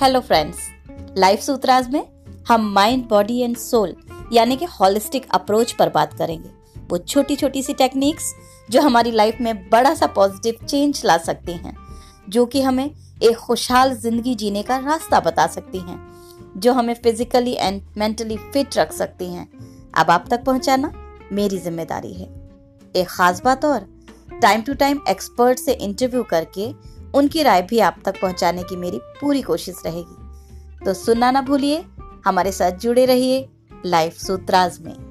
Hello friends life सूत्राज में हम mind body and soul यानी कि हॉलिस्टिक अप्रोच पर बात करेंगे। वो छोटी छोटी सी टेक्निक्स जो हमारी लाइफ में बड़ा सा पॉजिटिव चेंज ला सकती हैं, जो कि हमें एक खुशहाल ज़िंदगी जीने का रास्ता बता सकती हैं, जो हमें फिजिकली एंड मेंटली फिट रख सकती हैं। अब आप तक पहुंचाना मेरी ज़िम्मेदारी है। एक खास बात और टाइम टू टाइम एक्सपर्ट से इंटरव्यू करके उनकी राय भी आप तक पहुँचाने की मेरी पूरी कोशिश रहेगी। तो सुनना ना भूलिए, हमारे साथ जुड़े रहिए लाइफ सूत्राज में।